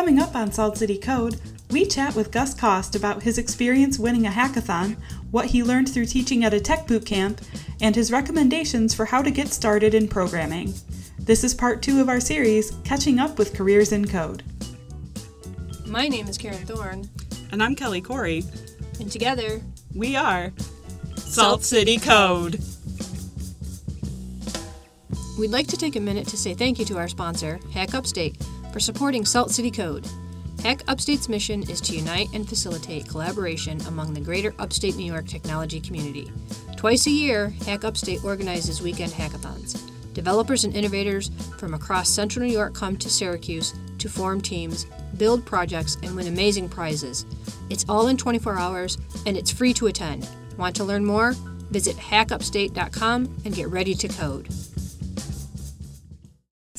Coming up on Salt City Code, we chat with Gus Cost about his experience winning a hackathon, what he learned through teaching at a tech boot camp, and his recommendations for how to get started in programming. This is part two of our series, Catching Up with Careers in Code. My name is Karen Thorne, And I'm Kelly Corey. and together, We are Salt City Code. we'd like to take a minute to say thank you to our sponsor, Hack Upstate, for supporting Salt City Code. Hack Upstate's mission is to unite and facilitate collaboration among the greater upstate New York technology community. Twice a year, Hack Upstate organizes weekend hackathons. Developers and innovators from across central New York come to Syracuse to form teams, build projects, and win amazing prizes. It's all in 24 hours and it's free to attend. Want to learn more? Visit hackupstate.com and get ready to code.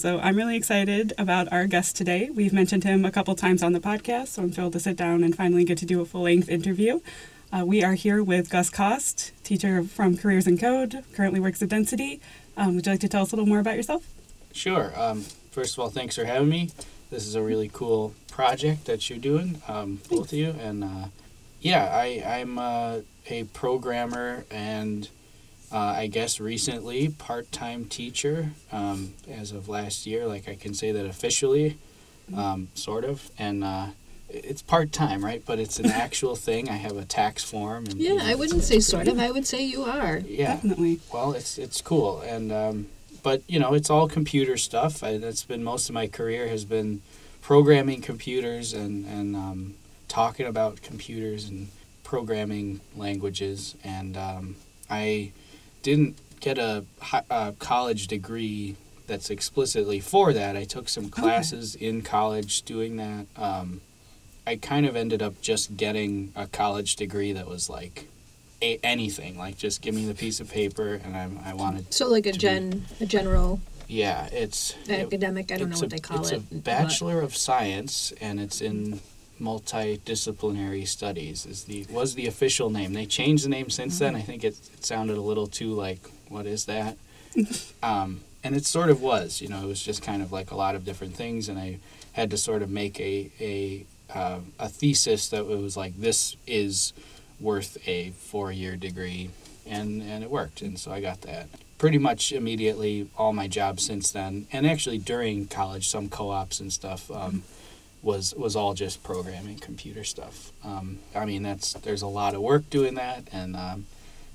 So I'm really excited about our guest today. We've mentioned him a couple times on the podcast, so I'm thrilled to sit down and finally get to do a full length interview. Uh, we are here with Gus Cost, teacher from Careers in Code, currently works at Density. Um, would you like to tell us a little more about yourself? Sure. Um, first of all, thanks for having me. This is a really cool project that you're doing, um, both of you. And uh, yeah, I, I'm uh, a programmer and uh, I guess recently part time teacher um, as of last year. Like I can say that officially, um, sort of. And uh, it's part time, right? But it's an actual thing. I have a tax form. And Yeah, I wouldn't say sort of. I would say you are. Yeah. Definitely. Well, it's it's cool, and um, but you know, it's all computer stuff. I, that's been most of my career has been programming computers and and um, talking about computers and programming languages. And um, I didn't get a, a college degree that's explicitly for that. I took some classes in college doing that. Um, I kind of ended up just getting a college degree that was like a- anything like just give me the piece of paper and I, I wanted So like a To be- gen, a general yeah it's it- academic. I don't know what a- they call it's it. It's a but- bachelor of science and it's in multidisciplinary studies is the was the official name. They changed the name since then. I think it, it sounded a little too like what is that? Um, and it sort of was you know it was just kind of like a lot of different things and i had to sort of make a a uh, a thesis that it was like this is worth a four year degree and and it worked and so i got that. Pretty much immediately all my jobs since then and actually during college some co-ops and stuff um, was was all just programming computer stuff um, i mean that's there's a lot of work doing that and um,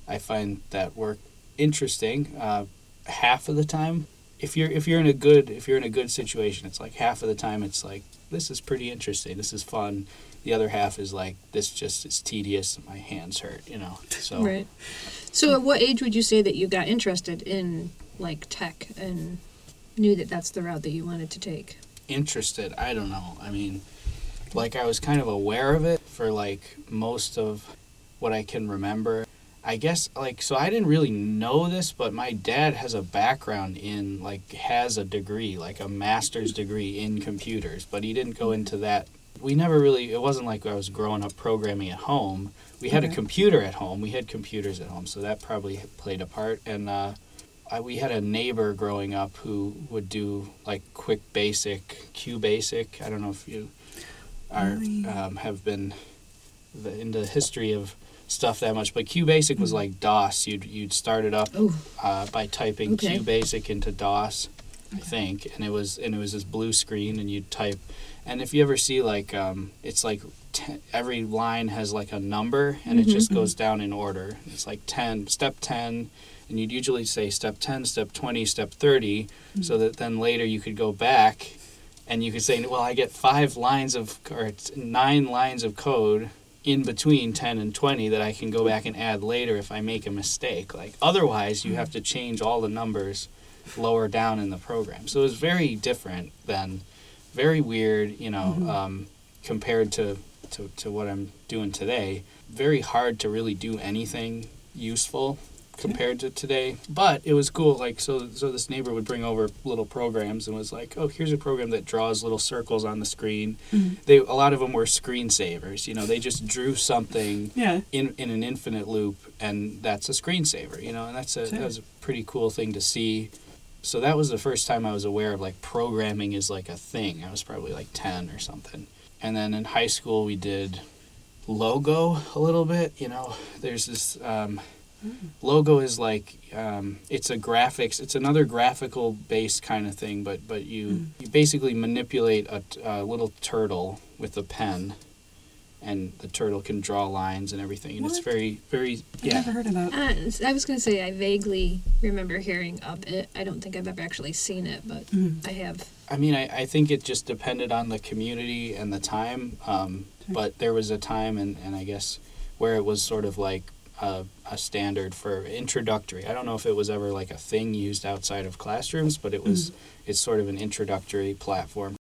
i find that work interesting uh, half of the time if you're if you're in a good if you're in a good situation it's like half of the time it's like this is pretty interesting this is fun the other half is like this just is tedious my hands hurt you know so Right. So at what age would you say that you got interested in like tech and knew that that's the route that you wanted to take? Interested i don't know. I mean like i was kind of aware of it for like most of what i can remember. I guess like so i didn't really know this but my dad has a background in like has a degree like a master's degree in computers but he didn't go into that. We never really it wasn't like i was growing up programming at home. We had a computer at home. We had computers at home so that probably played a part. And uh I, we had a neighbor growing up who would do like quick basic QBasic. I don't know if you are um, have been the, in the history of stuff that much but QBasic was like dos. You'd you'd start it up Oh, uh, by typing Okay. QBasic into dos i think and it was and it was this blue screen and you'd type and if you ever see like um, it's like te- every line has like a number and it just goes down in order. It's like 10 step 10 and you'd usually say step 10 step 20 step 30 so hmm. that then later you could go back and you could say well i get five lines of or nine lines of code in between 10 and 20 that i can go back and add later if i make a mistake. Like otherwise you have to hmm. change all the numbers lower down in the program. So it was very different than very weird you know mm-hmm. um, compared to, to, to what i'm doing today. Very hard to really do anything useful compared to today. But it was cool. Like so, so this neighbor would bring over little programs and was like, "Oh, here's a program that draws little circles on the screen." They a lot of them were screensavers. You know, they just drew something Yeah. in in an infinite loop, and that's a screensaver. You know, and that's a Sure. that was a pretty cool thing to see. so that was the first time I was aware of like programming is like a thing. I was probably like 10 or something. And then in high school, we did logo a little bit. You know, there's this um, logo is like um, it's a graphics. It's another graphical based kind of thing, but but you you basically manipulate a little turtle with a pen. And the turtle can draw lines and everything, and it's What? very, very, I've yeah. never heard of that. Uh, I was going to say I vaguely remember hearing of it. I don't think I've ever actually seen it, but Mhm. I have. I mean, I, I think it just depended on the community and the time. Um, but there was a time, and, and I guess, where it was sort of like a, a standard for introductory. I don't know if it was ever like a thing used outside of classrooms, but it was mm-hmm. it's sort of an introductory platform.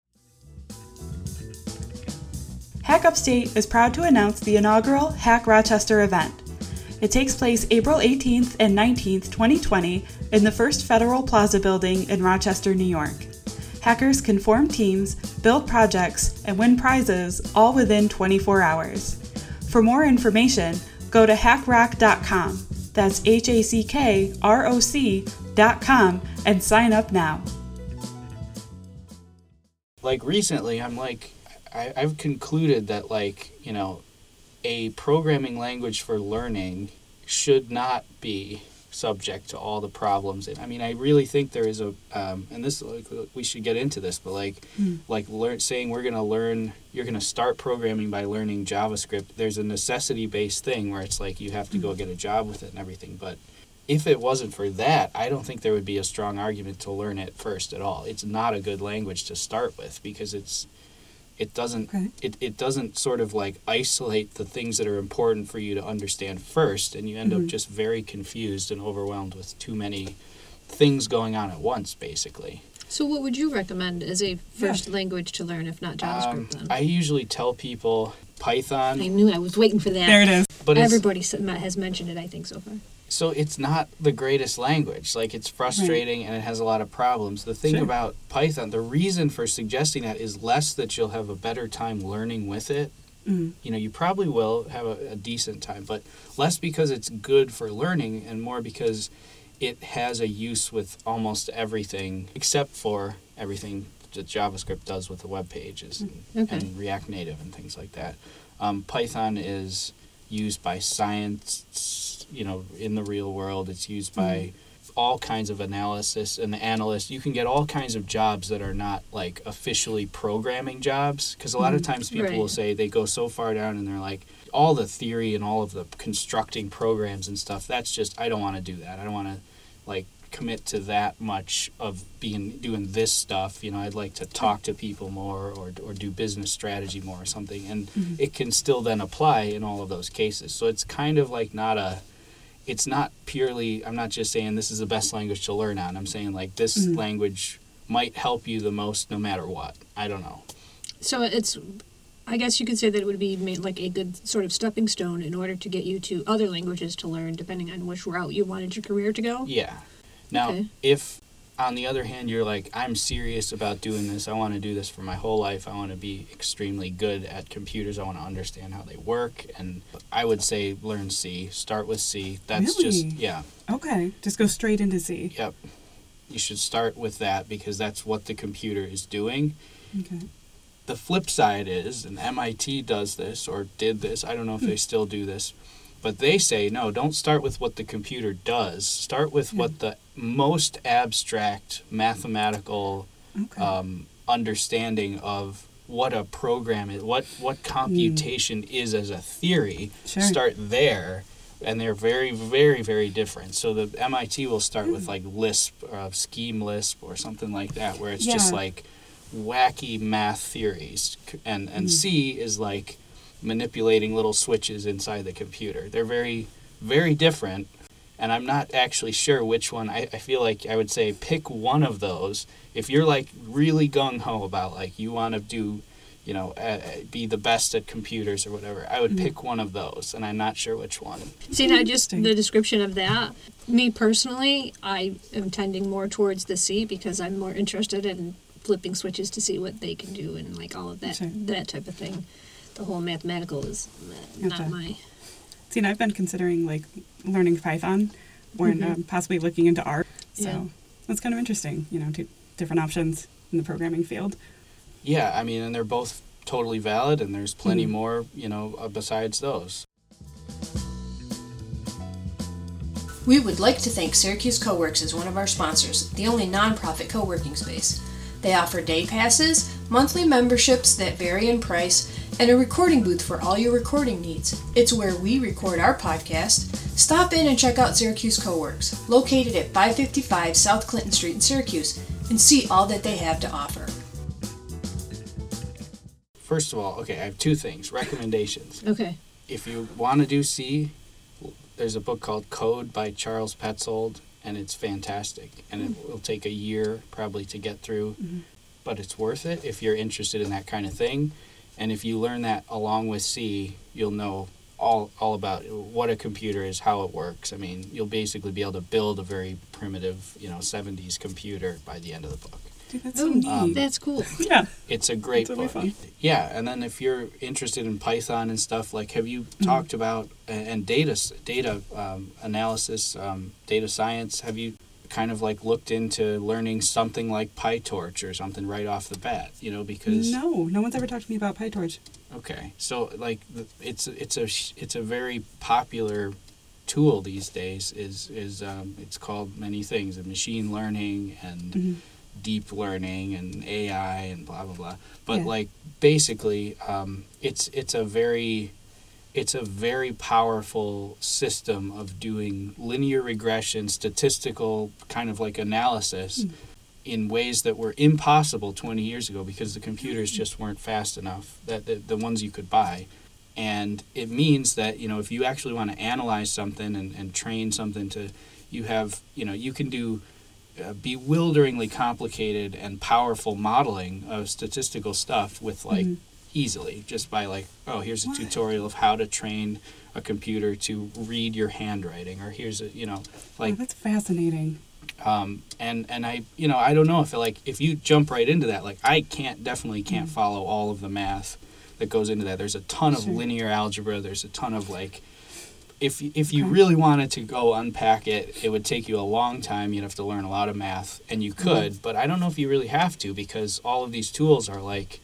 Hack Upstate is proud to announce the inaugural Hack Rochester event. It takes place April 18th and 19th, 2020, in the First Federal Plaza building in Rochester, New York. Hackers can form teams, build projects, and win prizes all within 24 hours. For more information, go to hackrock.com. That's H A C K R O C.com and sign up now. like recently i'm like I, i've concluded that like you know a programming language for learning should not be subject to all the problems. And i mean i really think there is a um, and this like we should get into this but like like learn saying we're going to learn you're going to start programming by learning javascript there's a necessity based thing where it's like you have to go get a job with it and everything. But if it wasn't for that, I don't think there would be a strong argument to learn it first at all. It's not a good language to start with because it's it doesn't Okay. it, it doesn't sort of like isolate the things that are important for you to understand first and you end Mhm. up just very confused and overwhelmed with too many things going on at once basically. So, what would you recommend as a first language to learn, if not JavaScript? Um, then I usually tell people Python, I knew I was waiting for that. There it is. but Everybody has mentioned it, I think, so far. So it's not the greatest language. Like it's frustrating and it has a lot of problems. The thing Sure. about Python, the reason for suggesting that is less that you'll have a better time learning with it. Mm. You know, you probably will have a, a decent time, but less because it's good for learning and more because it has a use with almost everything except for everything that JavaScript does with the web pages and, Okay. and React Native and things like that. Um, Python is used by science, you know, in the real world. It's used by mm-hmm. all kinds of analysis and analysts. You can get all kinds of jobs that are not like officially programming jobs because a lot of mm-hmm. times people will say they go so far down and they're like all the theory and all of the constructing programs and stuff. That's just I don't want to do that. I don't want to like commit to that much of being doing this stuff. You know, I'd like to talk to people more or or do business strategy more or something, and mm-hmm. it can still then apply in all of those cases. So it's kind of like not a it's not purely i'm not just saying this is the best language to learn on i'm saying like this Mhm. language might help you the most no matter what i don't know So, it's. I guess you could say that it would be made like a good sort of stepping stone in order to get you to other languages to learn, depending on which route you wanted your career to go. yeah now Okay. if on the other hand you're like i'm serious about doing this. I want to do this for my whole life. I want to be extremely good at computers. I want to understand how they work. And i would say learn c. Start with c. That's just yeah. Okay. Just go straight into C. yep. You should start with that because that's what the computer is doing. Okay. the flip side is, and MIT does this or did this, I don't know if hmm. they still do this, but they say, no, don't start with what the computer does. Start with what hmm. the most abstract mathematical Okay. um, understanding of what a program is, what, what hmm. computation is as a theory. Sure. Start there. And they're very, very, very different. So the MIT will start with hmm. like Lisp, or Scheme Lisp, or something like that, where it's just like wacky math theories and and C is like manipulating little switches inside the computer. They're very very different and I'm not actually sure which one. I, I feel like I would say pick one of those. If you're like really gung ho about like you want to do, you know, uh, be the best at computers or whatever, I would pick one of those, and I'm not sure which one. See, now just the description of that. Me personally, I am tending more towards the C because I'm more interested in flipping switches to see what they can do and like all of that Sure. that type of thing. The whole mathematical is Gotcha. not my. See, and I've been considering like learning Python or Mhm. um, possibly looking into R. So Yeah. That's kind of interesting. You know, two different options in the programming field. Yeah, I mean, and they're both totally valid, and there's plenty Mhm. more, you know, uh, besides those. We would like to thank Syracuse Coworks as one of our sponsors, the only nonprofit co working space. They offer day passes, monthly memberships that vary in price, and a recording booth for all your recording needs. It's where we record our podcast. Stop in and check out Syracuse Coworks, located at 555 South Clinton Street in Syracuse, and see all that they have to offer. First of all, okay, I have two things recommendations. Okay. if you want to do C, there's a book called Code by Charles Petzold, and it's fantastic. And it hmm. will take a year probably to get through, mm-hmm. but it's worth it if you're interested in that kind of thing. And if you learn that along with C, you'll know all all about what a computer is, how it works. I mean, you'll basically be able to build a very primitive, you know, 70s computer by the end of the book. Dude, that's so neat. Um, That's cool. yeah. It's a great That'll book. fun. Yeah, and then if you're interested in Python and stuff, like have you Mm-hmm. talked about and and data data um, analysis, um, data science? Have you kind of like looked into learning something like PyTorch or something right off the bat? You know, because No, no one's ever talked to me about PyTorch. okay, so like it's it's a it's a very popular tool these days. Is is um, it's called many things, and machine learning and Mhm. Deep learning and AI and blah blah blah. But Yeah. like basically, um, it's it's a very it's a very powerful system of doing linear regression, statistical kind of like analysis in ways that were impossible 20 years ago because the computers just weren't fast enough that the, the ones you could buy and it means that you know if you actually want to analyze something and, and train something to you have you know you can do uh, bewilderingly complicated and powerful modeling of statistical stuff with like Mhm. easily just by like oh here's a What? tutorial of how to train a computer to read your handwriting or here's a you know like oh, that's fascinating. um, and and I you know I don't know if like if you jump right into that like I can't definitely can't follow all of the math that goes into that. There's a ton of Sure. linear algebra. There's a ton of like if if you really wanted to go unpack it, it would take you a long time. You'd have to learn a lot of math, and you mm-hmm. could, but I don't know if you really have to because all of these tools are like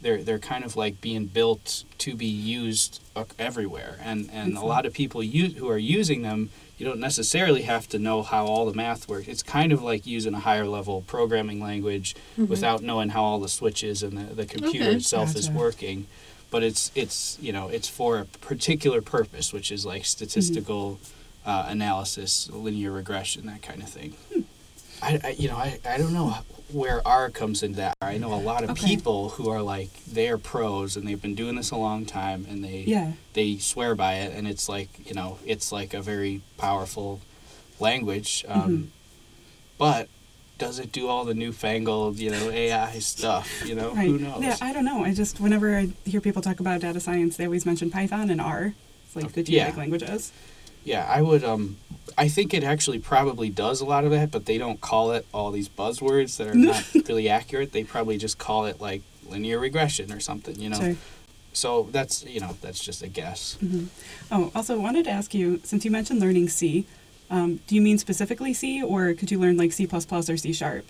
they're they're kind of like being built to be used uh, everywhere, and and a mm-hmm. lot of people use, who are using them. You don't necessarily have to know how all the math works. It's kind of like using a higher level programming language mm-hmm. without knowing how all the switches and the, the computer Okay. itself is working. But it's it's you know it's for a particular purpose, which is like statistical uh, analysis, linear regression, that kind of thing. Hmm. I, I you know I, I don't know where R comes into that. I know a lot of Okay. people who are like they're pros and they've been doing this a long time and they Yeah. they swear by it and it's like you know it's like a very powerful language um, Mhm. but does it do all the newfangled you know ai stuff you know Right. who knows Yeah, I don't know. I just whenever I hear people talk about data science, they always mention Python and R. It's like the two Yeah. big languages. Yeah, I would. Um, I think it actually probably does a lot of that, but they don't call it all these buzzwords that are not really accurate. They probably just call it like linear regression or something, you know. Sure. So that's you know that's just a guess. Oh, also wanted to ask you, since you mentioned learning C, um, do you mean specifically C, or could you learn like C plus plus or C sharp?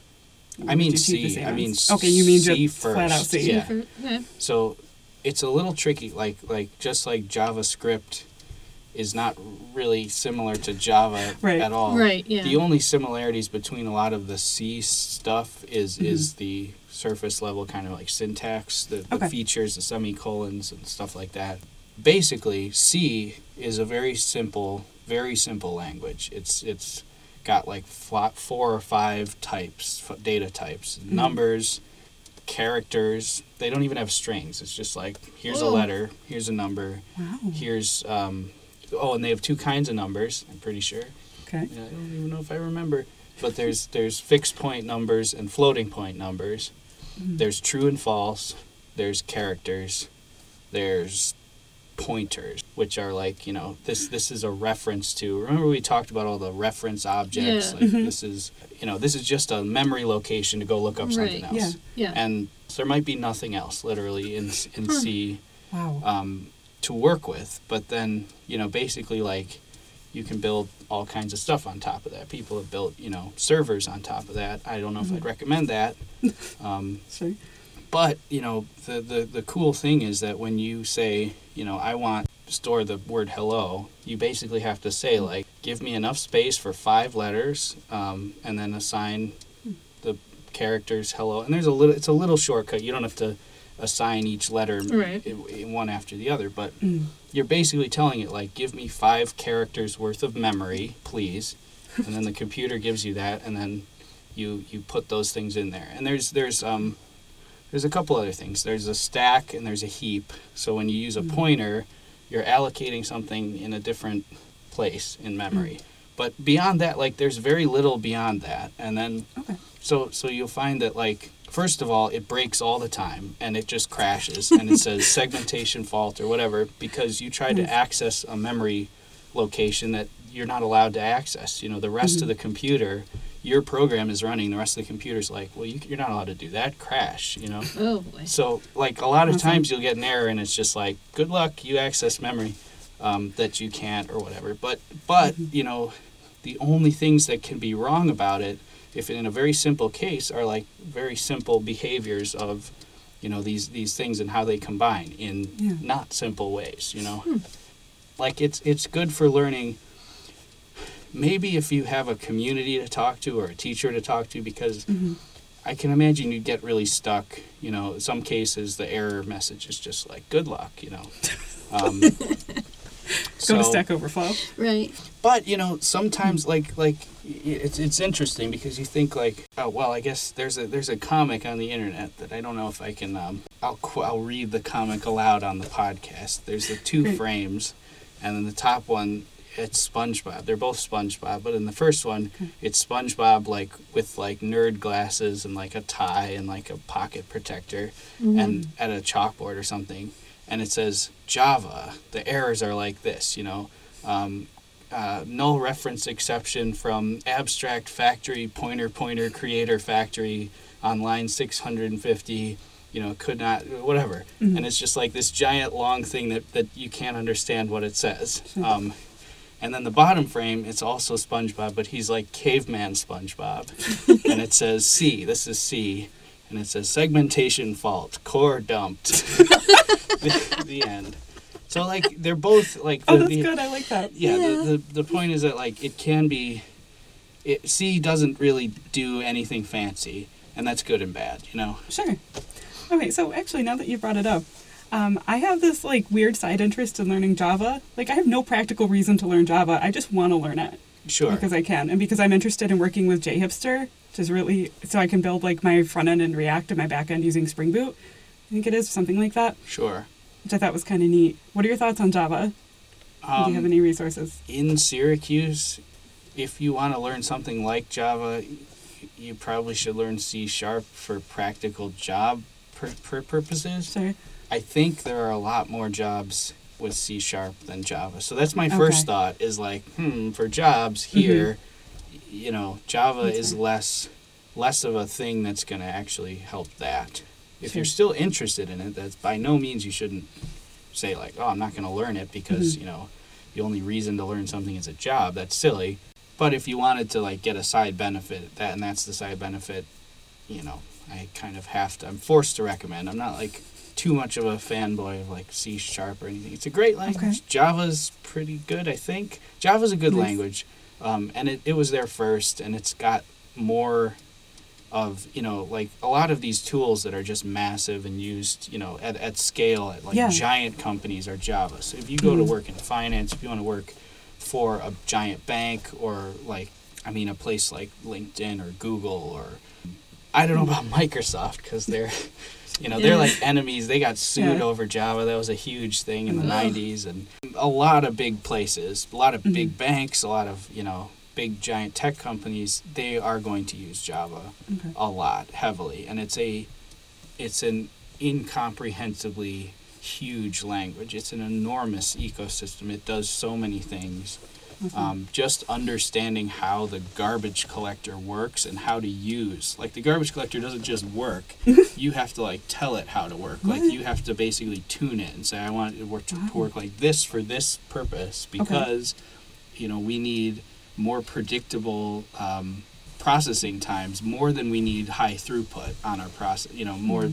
I mean you choose the C. I mean ones? okay, you mean C just flat out first, C. yeah. So it's a little tricky. Like like just like JavaScript is not really similar to Java Right. at all. Right, yeah. The only similarities between a lot of the C stuff is is the surface level kind of like syntax, the, the Okay. features, the semicolons and stuff like that. Basically, C is a very simple, very simple language. It's it's got like four or five types, data types, numbers, characters. They don't even have strings. It's just like here's a Oh. letter, here's a number, Wow. here's um, oh, and they have two kinds of numbers. I'm pretty sure. Okay. I don't even know if I remember. But there's there's fixed point numbers and floating point numbers. There's true and false. There's characters. There's pointers, which are like you know this this is a reference to. Remember we talked about all the reference objects. Yeah. Like this is you know this is just a memory location to go look up something Right. else. Yeah. Yeah. And so there might be nothing else literally in in. C Wow. um, to work with. But then, you know, basically, like, you can build all kinds of stuff on top of that. People have built, you know, servers on top of that. I don't know if I'd recommend that. Um, Sure. But you know, the, the the cool thing is that when you say, you know, I want to store the word hello, you basically have to say like, give me enough space for five letters, um, and then assign the characters hello. And there's a little, it's a little shortcut. You don't have to assign each letter Right. one after the other, but Mm. you're basically telling it like, give me five characters worth of memory, please, and then the computer gives you that, and then you you put those things in there. And there's there's um there's a couple other things. There's a stack and there's a heap. So when you use a mm-hmm. pointer, you're allocating something in a different place in mm-hmm. memory. But beyond that, like there's very little beyond that. And then Okay. so so you'll find that like first of all, it breaks all the time and it just crashes and it says segmentation fault or whatever because you tried to access a memory location that you're not allowed to access. You know, the rest of mm-hmm. the computer, your program is running. The rest of the computer's like, well, you, you're not allowed to do that. Crash. You know. Oh boy. So like a lot of Awesome. times you'll get an error and it's just like, good luck, you access memory um, that you can't or whatever. But but you know, the only things that can be wrong about it, if in a very simple case, are like very simple behaviors of, you know, these these things and how they combine in Yeah. not simple ways. You know, like it's it's good for learning. Maybe if you have a community to talk to or a teacher to talk to, because Mhm. I can imagine you'd get really stuck. You know, in some cases the error message is just like "good luck," you know. Um, Go to Stack Overflow. Right. but you know, sometimes like like it's it's interesting because you think like, oh well, I guess there's a there's a comic on the internet that I don't know if I can. Um, I'll I'll read the comic aloud on the podcast. There's the two Great. frames, and then the top one it's SpongeBob. They're both SpongeBob, but in the first one, it's SpongeBob like with like nerd glasses and like a tie and like a pocket protector, and at a chalkboard or something, and it says Java. The errors are like this, you know. Um, uh, null reference exception from abstract factory pointer pointer creator factory on line 650 you know could not whatever and it's just like this giant long thing that, that you can't understand what it says um, and then the bottom frame it's also spongebob but he's like caveman spongebob and it says c this is c and it says segmentation fault core dumped the, the end so like they're both like Oh, that's the- good. I like that. yeah, Yeah. The, the the point is that like it can be it C doesn't really do anything fancy and that's good and bad, you know. Sure. Okay, so actually, now that you brought it up, um, I have this like weird side interest in learning Java. Like, I have no practical reason to learn Java. I just want to learn it Sure. because I can, and because I'm interested in working with JHipster, which is really so I can build like my front end in React and my back end using Spring Boot. I think it is something like that, sure. which I thought was kind of neat. What are your thoughts on Java? Do you have Um, any resources? in Syracuse, if you want to learn something like Java, you probably should learn C sharp for practical job pur- pur- purposes. Sure. I think there are a lot more jobs with C sharp than Java. So that's my first Okay. thought is like, hmm, for jobs here, y- you know, Java That's is less less of a thing that's going to actually help that. If you're still interested in it, that's by no means you shouldn't say like, oh, I'm not going to learn it because, Mhm. you know, the only reason to learn something is a job. That's silly. But if you wanted to like get a side benefit, that and that's the side benefit, you know, I kind of have to. I'm forced to recommend. I'm not like too much of a fanboy of like C sharp or anything. It's a great language. Okay. Java's pretty good, I think. Java's a good Nice. language, um, and it, it was there first, and it's got more of you know like a lot of these tools that are just massive and used you know at, at scale at like Yeah. giant companies are Java. So if you go to Mhm. work in finance, if you want to work for a giant bank or like I mean a place like LinkedIn or Google or I don't know about Microsoft because they're you know they're like enemies. They got sued Yeah. over Java. That was a huge thing in the Ugh. '90s, and a lot of big places, a lot of Mhm. big banks, a lot of you know big giant tech companies. They are going to use Java Okay. a lot heavily, and it's a it's an incomprehensibly huge language. It's an enormous ecosystem. It does so many things. Okay. Um, just understanding how the garbage collector works and how to use like the garbage collector doesn't just work you have to like tell it how to work like you have to basically tune it and say i want it to work, to Wow. work like this for this purpose because you know we need more predictable um, processing times more than we need high throughput on our process. You know more.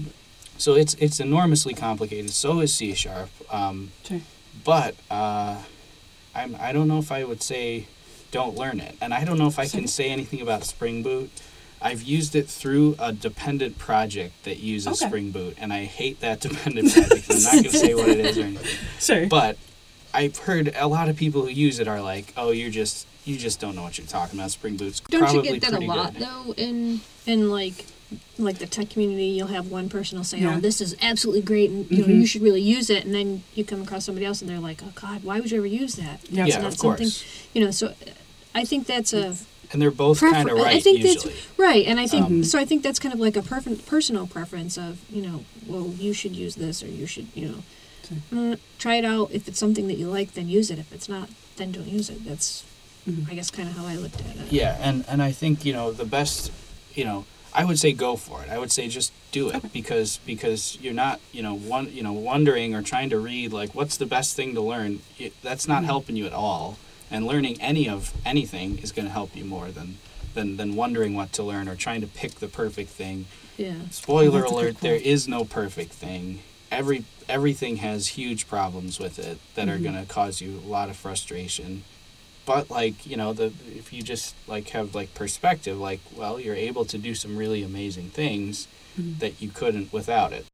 So it's it's enormously complicated. So is C sharp. Um, Sure. but uh, I'm I don't know if I would say don't learn it, and I don't know if I can say anything about Spring Boot. I've used it through a dependent project that uses Okay. Spring Boot, and I hate that dependent project. I'm not going to say what it is or anything, Sure. but I've heard a lot of people who use it are like, "Oh, you're just you just don't know what you're talking about." Spring Boot's Don't you get that a lot good. though in in like like the tech community? You'll have one person will say, Yeah. "Oh, this is absolutely great," and you know Mhm. you should really use it, and then you come across somebody else and they're like, "Oh God, why would you ever use that?" Yeah. Yeah, not of something course. you know. So I think that's a And they're both prefer- kind of right I think usually. that's right, and I think Um, so. I think that's kind of like a perf- personal preference of you know, well, you should use this or you should you know, Sure. uh, try it out. If it's something that you like, then use it. If it's not, then don't use it. That's Mhm. I guess kind of how I looked at it. Yeah, and and I think you know the best, you know, I would say go for it. I would say just do it because because you're not you know one you know wondering or trying to read like what's the best thing to learn. It, that's not helping you at all. And learning any of anything is going to help you more than than than wondering what to learn or trying to pick the perfect thing. Yeah. Spoiler good alert: there is no perfect thing. Every everything has huge problems with it that are Mhm. going to cause you a lot of frustration. But like you know, the if you just like have like perspective, like well, you're able to do some really amazing things Mhm. that you couldn't without it.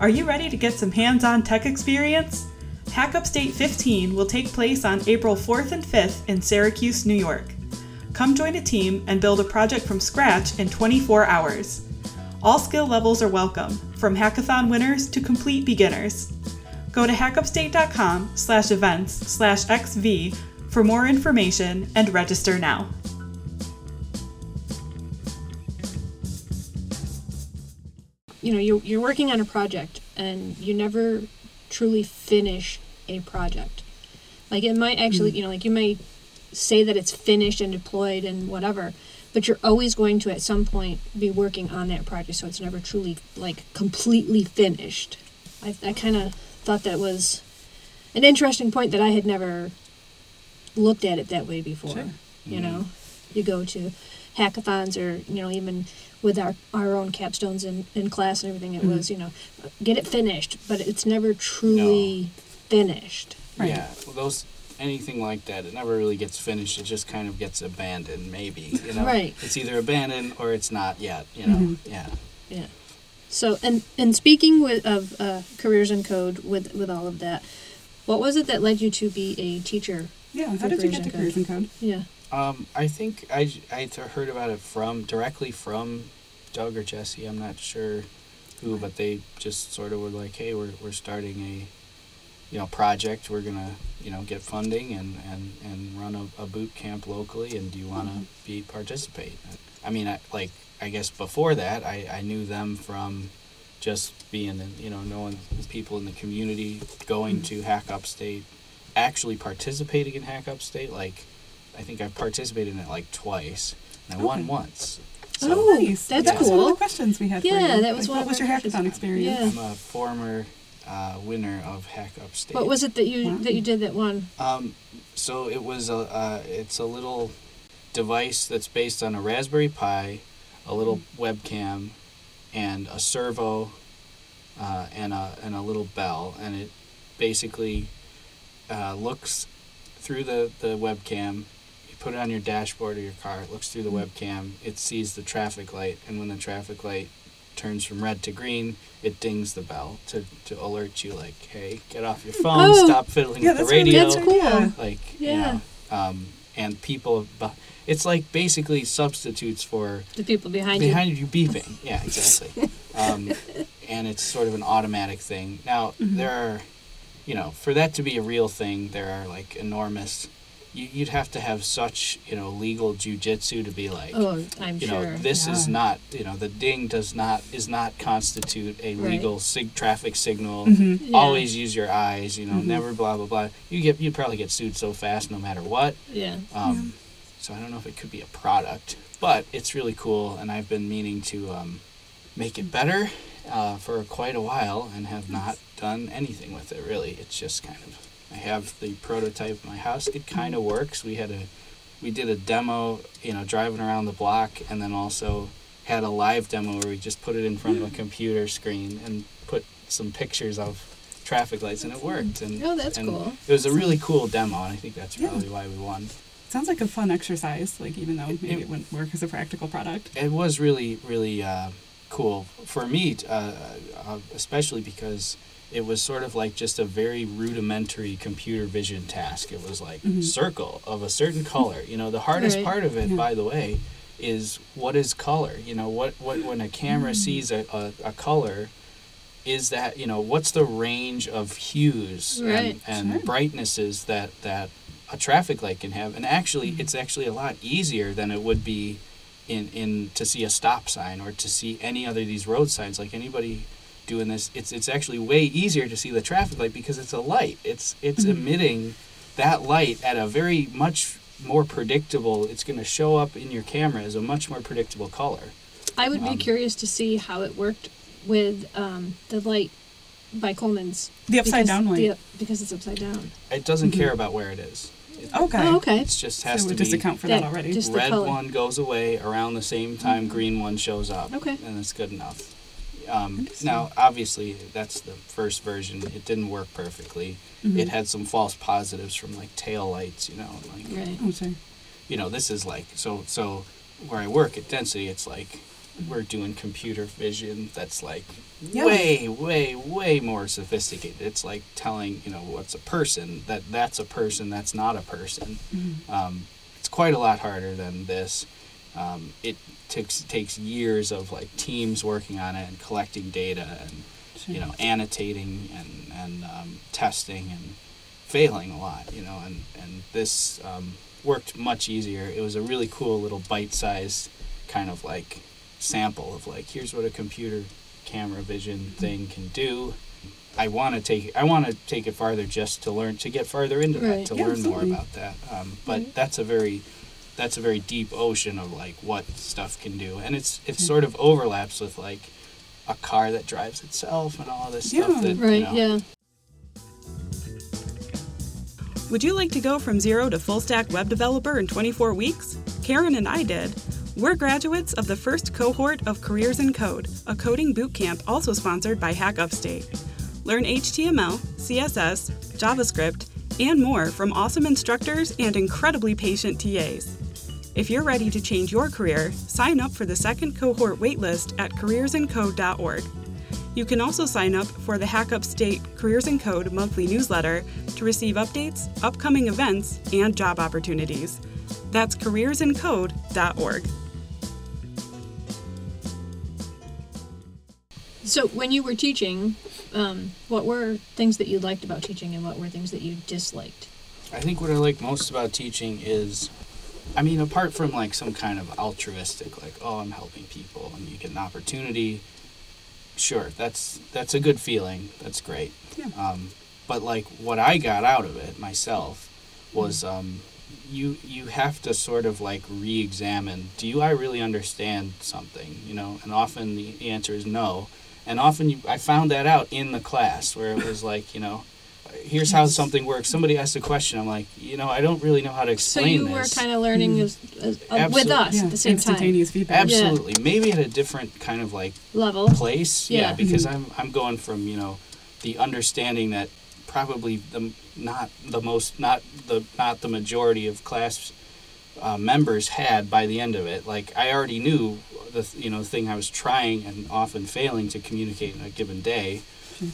Are you ready to get some hands on tech experience? Hack Upstate 15 will take place on April 4th and 5th in Syracuse, New York. Come join a team and build a project from scratch in 24 hours. All skill levels are welcome, from hackathon winners to complete beginners. Go to hackupstate.com slash events slash xv for more information and register now. you know you're, you're working on a project and you never truly finish a project. Like it might actually hmm. you know like you may say that it's finished and deployed and whatever but you're always going to at some point be working on that project so it's never truly like completely finished. I, I kind of thought that was an interesting point that i had never looked at it that way before Sure. you know you go to hackathons or you know even with our, our own capstones in, in class and everything it Mhm. was you know get it finished but it's never truly finished Right. Yeah, well, those anything like that, it never really gets finished. It just kind of gets abandoned. Maybe you know, Right. It's either abandoned or it's not yet. You know, Mhm. yeah. yeah so and and speaking with of uh, careers in code with with all of that what was it that led you to be a teacher Yeah. For How did you Careers get to in careers in code? yeah Um, I think I, th- heard about it from directly from Doug or Jesse. I'm not sure who, but they just sort of were like, "Hey, we're we're starting a, you know, project. We're gonna you know get funding and and and run a, a boot camp locally. And do you want to be participate?" I mean, I like I guess before that, I I knew them from just being in, you know knowing people in the community going to Hack Upstate, actually participating in Hack Upstate like. I think I participated in it like twice, and I won Okay. once. Oh, nice. that's that was one of cool. the questions we had for Yeah, you. that was Like, one what was our your questions. hackathon experience? Yeah. I'm a former uh, winner of Hack Upstate. what was it that you Wow. that you did that won? Um, so it was a uh, it's a little device that's based on a Raspberry Pi, a little webcam, and a servo, uh, and a and a little bell, and it basically uh, looks through the the webcam. You put it on your dashboard of your car. It looks through the webcam. It sees the traffic light, and when the traffic light turns from red to green, it dings the bell to, to alert you like, hey, get off your phone, Oh. stop fiddling Yeah, with the that's really radio. That's cool. Like, Yeah. you know, um, and people, bu- it's like basically substitutes for the people behind, you behind you beeping. Yeah, exactly. um, and it's sort of an automatic thing. Now, Mhm. there are, you know, for that to be a real thing, there are like enormous. You, you'd have to have such, you know, legal jujitsu to be like, oh i'm sure you sure know, this is not, you know, the ding does not is not constitute a Right. legal sig- traffic signal. Mhm. Yeah. Always use your eyes, you know, Mhm. never blah blah blah. You get you'd probably get sued so fast no matter what. yeah Um, So I don't know if it could be a product, but it's really cool, and I've been meaning to um, make it better uh, for quite a while, and have not done anything with it really. It's just kind of I have the prototype in my house. It kind of works. We had a we did a demo, you know, driving around the block, and then also had a live demo where we just put it in front of a computer screen and put some pictures of traffic lights, and it worked. And Oh, that's and cool. It was a really cool demo, and I think that's Yeah. why we won. Sounds like a fun exercise, like even though maybe it- it wouldn't work as a practical product. It was really, really uh, cool for me, uh, uh, especially because it was sort of like just a very rudimentary computer vision task. It was like Mhm. circle of a certain color. You know, the hardest Right. part of it, Yeah. by the way, is what is color. You know, what, what when a camera sees a, a, a color, is that you know what's the range of hues Right. and, and Sure. brightnesses that that a traffic light can have and actually it's actually a lot easier than it would be in in to see a stop sign or to see any other of these road signs like anybody doing this it's it's actually way easier to see the traffic light because it's a light it's it's Mhm. emitting that light at a very much more predictable it's going to show up in your camera as a much more predictable color I would be Um, curious to see how it worked with um, the light by Coleman's. The upside because down light. the- because it's upside down. it doesn't Mhm. care about where it is it, Okay. Oh, okay. it's just So has it to would be just account for that, That- already. just- the red color. one goes away around the same time green one shows up Okay. and it's good enough um, now obviously that's the first version it didn't work perfectly Mhm. it had some false positives from like tail lights you know like Right. Oh, sure. you know this is like so so where i work at density it's like we're doing computer vision that's like Yeah. way way way more sophisticated it's like telling you know what's a person that that's a person that's not a person Mhm. um, it's quite a lot harder than this. Um, it takes takes years of like teams working on it and collecting data and Sure. you know annotating and and um, testing and failing a lot. You know, and and this um, worked much easier. It was a really cool little bite-sized kind of like sample of like here's what a computer camera vision thing can do. I want to take I want to take it farther just to learn to get farther into that to Yeah, learn more about that. Um, but Right. that's a very that's a very deep ocean of like what stuff can do, and it's it Hmm. sort of overlaps with like a car that drives itself and all this Yeah. stuff that Right. you know, Yeah. Would you like to go from zero to full stack web developer in 24 weeks? Karen and I did. We're graduates of the first cohort of Careers in Code, a coding boot camp also sponsored by Hack Upstate. Learn HTML, CSS, JavaScript, and more from awesome instructors and incredibly patient TAs. If you're ready to change your career, sign up for the second cohort waitlist at careersincode.org. You can also sign up for the Hack Upstate Careers in Code monthly newsletter to receive updates, upcoming events, and job opportunities. That's careersincode.org. So when you were teaching, um, what were things that you liked about teaching, and what were things that you disliked? I think what I like most about teaching is, I mean, apart from like some kind of altruistic, like oh, I'm helping people and you get an opportunity. Sure, that's that's a good feeling. That's great. Yeah. Um, but like what I got out of it myself was um, you you have to sort of like re-examine. Do I really understand something? You know, and often the, the answer is no. And often you, I found that out in the class where it was like you know here's how something works. Somebody asked a question. I'm like, you know, I don't really know how to explain So explain you this. were kind of learning as, as, uh, with us yeah, at the same time instantaneous feedback. Absolutely, maybe at a different kind of like level. place. Yeah, Yeah. because I'm I'm going from you know the understanding that probably the not the most not the not the majority of class uh, members had by the end of it. Like I already knew the you know thing I was trying and often failing to communicate in a given day,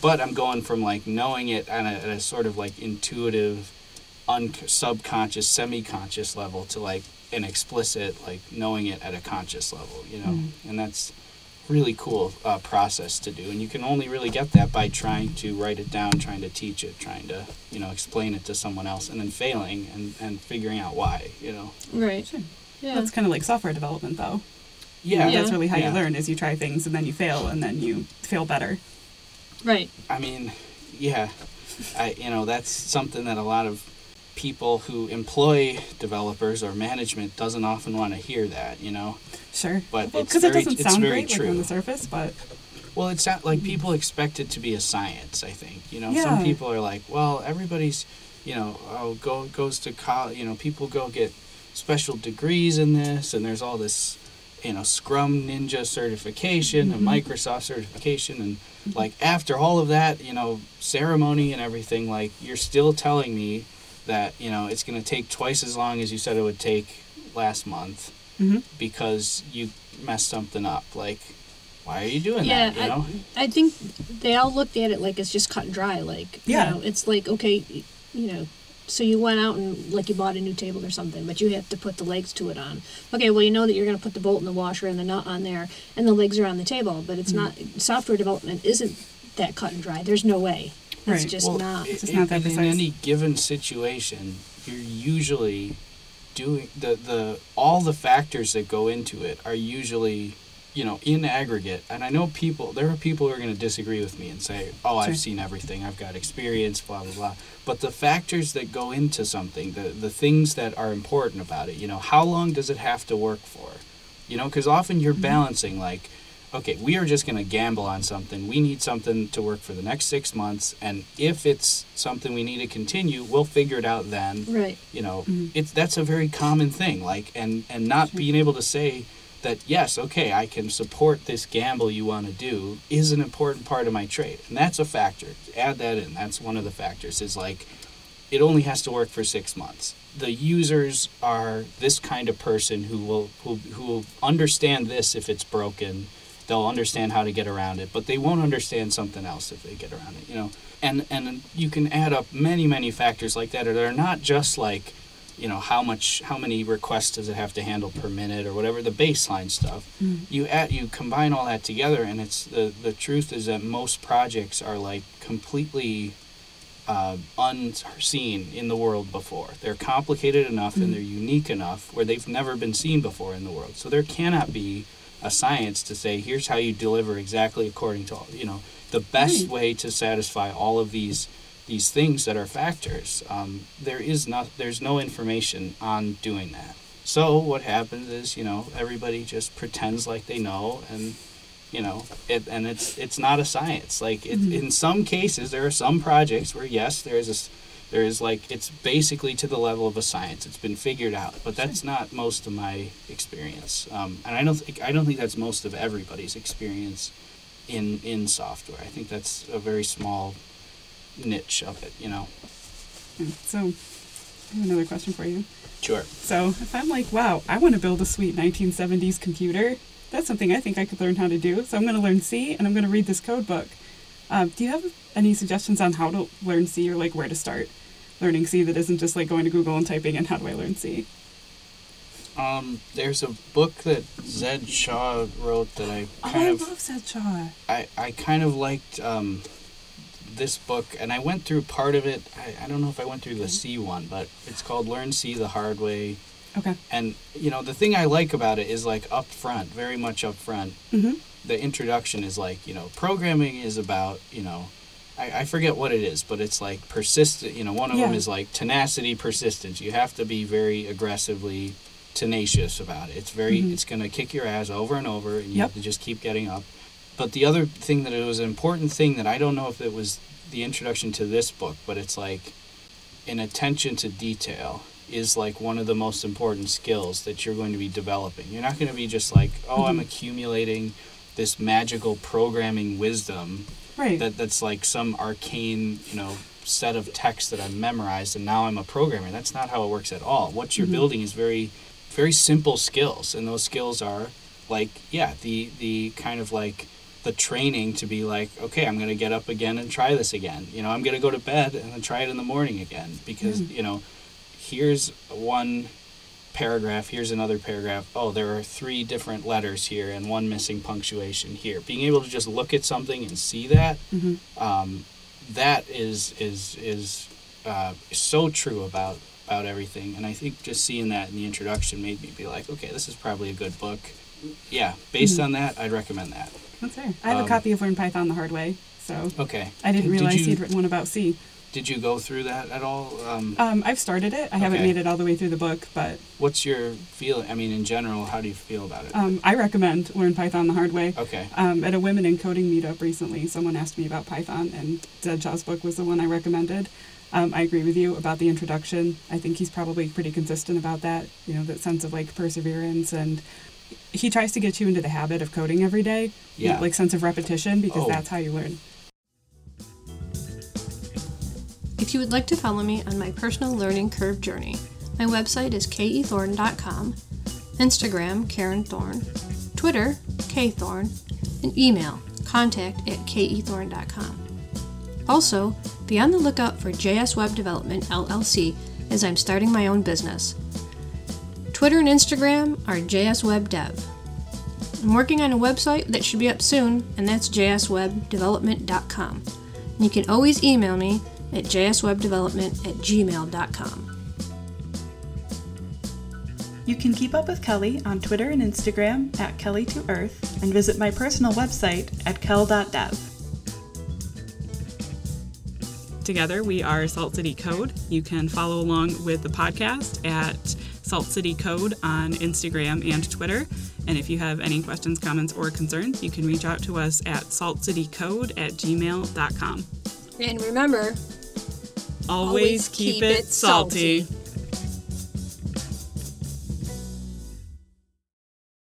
but I'm going from like knowing it at a, at a sort of like intuitive, un- subconscious, semi-conscious level to like an explicit like knowing it at a conscious level. You know, and that's really cool uh, process to do and you can only really get that by trying to write it down trying to teach it trying to you know explain it to someone else and then failing and, and figuring out why you know Right. Sure. Yeah. That's kind of like software development, though. Yeah, Yeah. That's really how Yeah. you learn is you try things and then you fail and then you feel better. right. i mean yeah i you know that's something that a lot of people who employ developers or management doesn't often want to hear that you know Sure. But well, it's because it very- doesn't it's sound very great like, true. on the surface, but Well, it's not like mm-hmm. people expect it to be a science. I think you know Yeah. some people are like, well, everybody's, you know, oh, go goes to college. You know, people go get special degrees in this, and there's all this, you know, Scrum Ninja certification and Microsoft certification, and like after all of that, you know, ceremony and everything, like you're still telling me that you know it's going to take twice as long as you said it would take last month Mhm. because you messed something up. Like, why are you doing Yeah, that? You know. I, I think they all looked at it like it's just cut and dry. Like, Yeah. you know, it's like, okay, you know, so you went out and like you bought a new table or something, but you have to put the legs to it on. Okay, well, you know that you're going to put the bolt in the washer and the nut on there, and the legs are on the table, but it's mm. not, software development isn't that cut and dry. There's no way. It's Right. just not. It's just not that easy. in, any given situation, you're usually doing the the all the factors that go into it are usually you know in aggregate and i know people there are people who are going to disagree with me and say oh Sure. i've seen everything. I've got experience blah blah blah. But the factors that go into something the the things that are important about it you know how long does it have to work for? You know because often you're balancing like okay we are just going to gamble on something. We need something to work for the next six months and if it's something we need to continue we'll figure it out then. Right. you know Mhm. it's that's a very common thing like and and not being able to say that yes okay i can support this gamble you want to do is an important part of my trade. And that's a factor. Add that in. That's one of the factors is like it only has to work for six months. The users are this kind of person who will who, who will understand this if it's broken. They'll understand how to get around it but they won't understand something else if they get around it you know? And and you can add up many many factors like that that are not just like you know how much how many requests does it have to handle per minute or whatever the baseline stuff you add you combine all that together and it's the the truth is that most projects are like completely uh, unseen in the world before. They're complicated enough and they're unique enough where they've never been seen before in the world. So there cannot be a science to say here's how you deliver exactly according to all, you know the best Right. way to satisfy all of these these things that are factors. Um, there is not there's no information on doing that. So what happens is you know everybody just pretends like they know and you know it and it's it's not a science. Like it, in some cases there are some projects where yes there is a there is like it's basically to the level of a science. It's been figured out. But that's not most of my experience. Um, and i don't think i don't think that's most of everybody's experience in in software. I think that's a very small niche of it you know Yeah, So, I have another question for you. sure So, if I'm like, wow, I want to build a sweet 1970s computer, that's something I think I could learn how to do. So, I'm going to learn C and I'm going to read this code book. Um, do you have any suggestions on how to learn C or like where to start learning C that isn't just like going to Google and typing in how do I learn C? um, there's a book that zed shaw wrote that i Oh, kind I of love Zed Shaw. I, I kind of liked um, this book, and I went through part of it. I, I don't know if I went through the C one, but it's called Learn C the Hard Way. Okay. And, you know, the thing I like about it is like up front, very much up front. Mm-hmm. The introduction is like, you know, programming is about, you know, I, I forget what it is, but it's like persistent. You know, one of them is like tenacity, persistence. You have to be very aggressively tenacious about it. It's very, Mhm. it's going to kick your ass over and over, and you Yep. have to just keep getting up. But the other thing that it was an important thing that I don't know if it was the introduction to this book, but it's like an attention to detail is like one of the most important skills that you're going to be developing. You're not going to be just like, oh, I'm Mhm. accumulating this magical programming wisdom Right. that that's like some arcane, you know, set of text that I've memorized and now I'm a programmer. That's not how it works at all. What you're Mhm. building is very very simple skills and those skills are like yeah, the the kind of like the training to be like, okay, I'm going to get up again and try this again. You know, I'm going to go to bed and then try it in the morning again because, Mm. you know, here's one paragraph, here's another paragraph. Oh, there are three different letters here and one missing punctuation here. Being able to just look at something and see that, Mhm. um, that is is is uh, so true about about everything. And I think just seeing that in the introduction made me be like, okay, this is probably a good book. Yeah, based Mhm. on that, I'd recommend that. That's fair. I have Um, a copy of Learn Python the Hard way, so Okay. I didn't Did realize you- he'd written one about C. Did you go through that at all? Um, Um, I've started it. I haven't made it all the way through the book, but what's your feel? I mean, in general, how do you feel about it? um, I recommend Learn Python the Hard Way. okay. Um, at a women in coding meetup recently, someone asked me about Python, and Zed Shaw's book was the one I recommended. Um, I agree with you about the introduction. I think he's probably pretty consistent about that. You know, that sense of like perseverance, and he tries to get you into the habit of coding every day. Yeah. like sense of repetition, because Oh. that's how you learn. If you would like to follow me on my personal learning curve journey, my website is kethorn.com, Instagram Karen Thorn, Twitter kthorn, and email contact at kethorn.com. Also, be on the lookout for JS Web Development LLC as I'm starting my own business. Twitter and Instagram are JSWebDev. I'm working on a website that should be up soon, and that's jswebdevelopment.com. And you can always email me at jswebdevelopment at gmail.com. You can keep up with Kelly on Twitter and Instagram at Kelly2Earth and visit my personal website at kel.dev. Together, we are Salt City Code. You can follow along with the podcast at Salt City Code on Instagram and Twitter. And if you have any questions, comments, or concerns, you can reach out to us at saltcitycode at gmail.com. And remember, Always, keep, it salty.